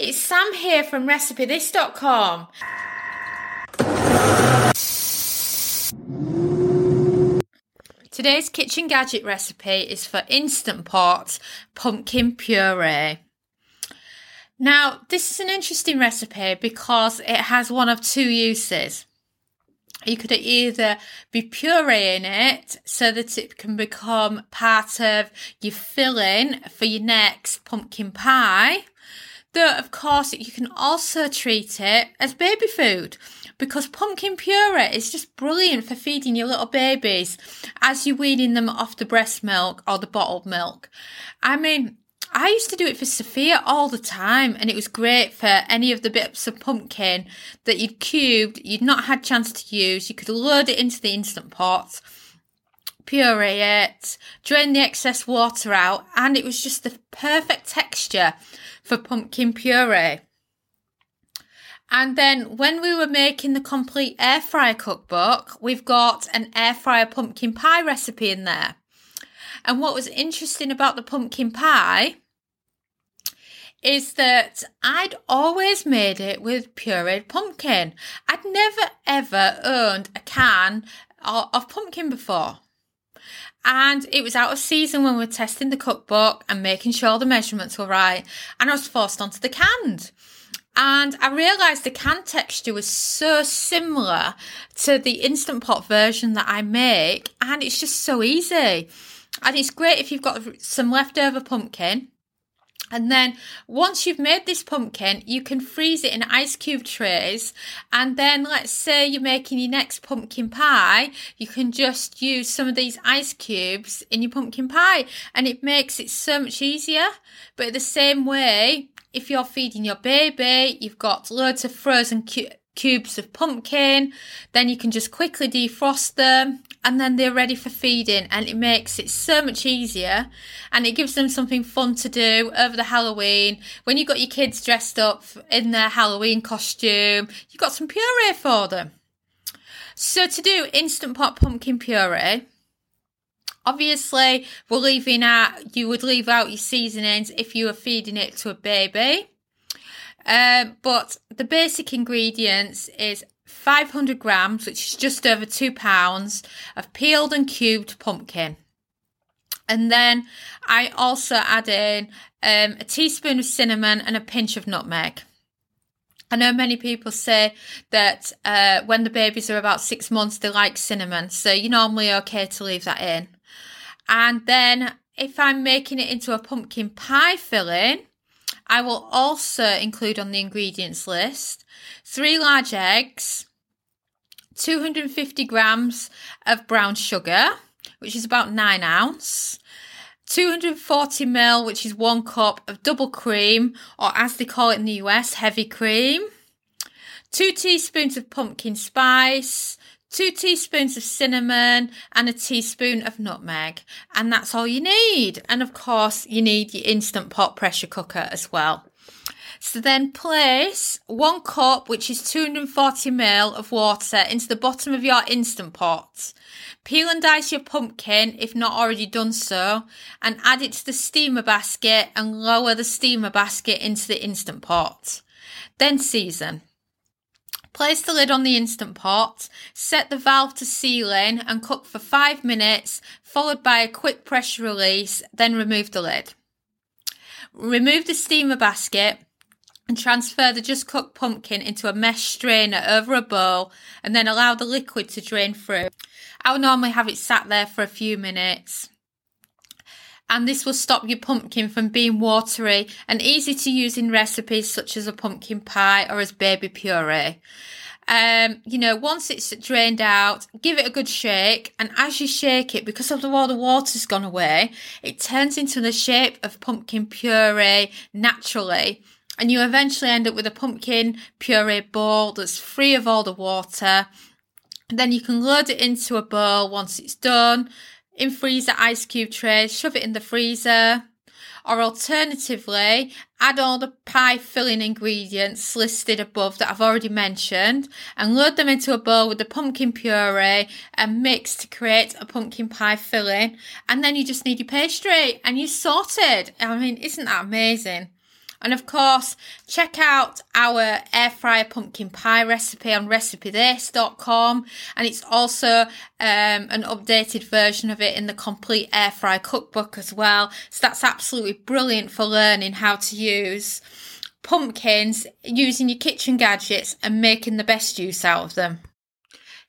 it's Sam here from RecipeThis.com. Today's kitchen gadget recipe is for Instant Pot pumpkin puree. Now, this is an interesting recipe because it has one of two uses. You could either be pureeing it so that it can become part of your filling for your next pumpkin pie. Though, of course, you can also treat it as baby food because pumpkin puree is just brilliant for feeding your little babies as you're weaning them off the breast milk or the bottled milk. I mean, I used to do it for Sophia all the time, and it was great for any of the bits of pumpkin that you'd cubed, you'd not had chance to use. You could load it into the instant pot, puree it, drain the excess water out, and it was just the perfect texture for pumpkin puree. And then when we were making the complete air fryer cookbook, we've got an air fryer pumpkin pie recipe in there. And what was interesting about the pumpkin pie is that I'd always made it with pureed pumpkin. I'd never ever owned a can of pumpkin before. And it was out of season when we were testing the cookbook and making sure the measurements were right. And I was forced onto the canned. And I realised the can texture was so similar to the Instant Pot version that I make. And it's just so easy. And it's great if you've got some leftover pumpkin. And then once you've made this pumpkin, you can freeze it in ice cube trays. And then let's say you're making your next pumpkin pie, you can just use some of these ice cubes in your pumpkin pie and it makes it so much easier. But the same way, if you're feeding your baby, you've got loads of frozen cu- cubes of pumpkin, then you can just quickly defrost them and then they're ready for feeding and it makes it so much easier and it gives them something fun to do over the Halloween. When you've got your kids dressed up in their Halloween costume, you've got some puree for them. So to do instant pot pumpkin puree, obviously we're leaving out, you would leave out your seasonings if you were feeding it to a baby. Um, but the basic ingredients is 500 grams, which is just over two pounds, of peeled and cubed pumpkin. And then I also add in um, a teaspoon of cinnamon and a pinch of nutmeg. I know many people say that uh, when the babies are about six months, they like cinnamon. So you're normally okay to leave that in. And then if I'm making it into a pumpkin pie filling, I will also include on the ingredients list three large eggs, 250 grams of brown sugar, which is about nine ounce, 240 ml, which is one cup of double cream, or as they call it in the US, heavy cream, two teaspoons of pumpkin spice, two teaspoons of cinnamon, and a teaspoon of nutmeg. And that's all you need. And of course, you need your instant pot pressure cooker as well. So then place one cup, which is 240 ml of water into the bottom of your instant pot. Peel and dice your pumpkin if not already done so and add it to the steamer basket and lower the steamer basket into the instant pot. Then season. Place the lid on the instant pot, set the valve to sealing and cook for 5 minutes, followed by a quick pressure release, then remove the lid. Remove the steamer basket, and transfer the just cooked pumpkin into a mesh strainer over a bowl and then allow the liquid to drain through. I'll normally have it sat there for a few minutes. And this will stop your pumpkin from being watery and easy to use in recipes such as a pumpkin pie or as baby puree. Um, you know, once it's drained out, give it a good shake. And as you shake it, because of the, all the water's gone away, it turns into the shape of pumpkin puree naturally and you eventually end up with a pumpkin puree bowl that's free of all the water. And then you can load it into a bowl once it's done, in freezer ice cube trays, shove it in the freezer. Or alternatively, add all the pie filling ingredients listed above that I've already mentioned and load them into a bowl with the pumpkin puree and mix to create a pumpkin pie filling. And then you just need your pastry and you're sorted. I mean, isn't that amazing? And of course, check out our air fryer pumpkin pie recipe on recipethis.com. And it's also um, an updated version of it in the complete air fry cookbook as well. So that's absolutely brilliant for learning how to use pumpkins using your kitchen gadgets and making the best use out of them.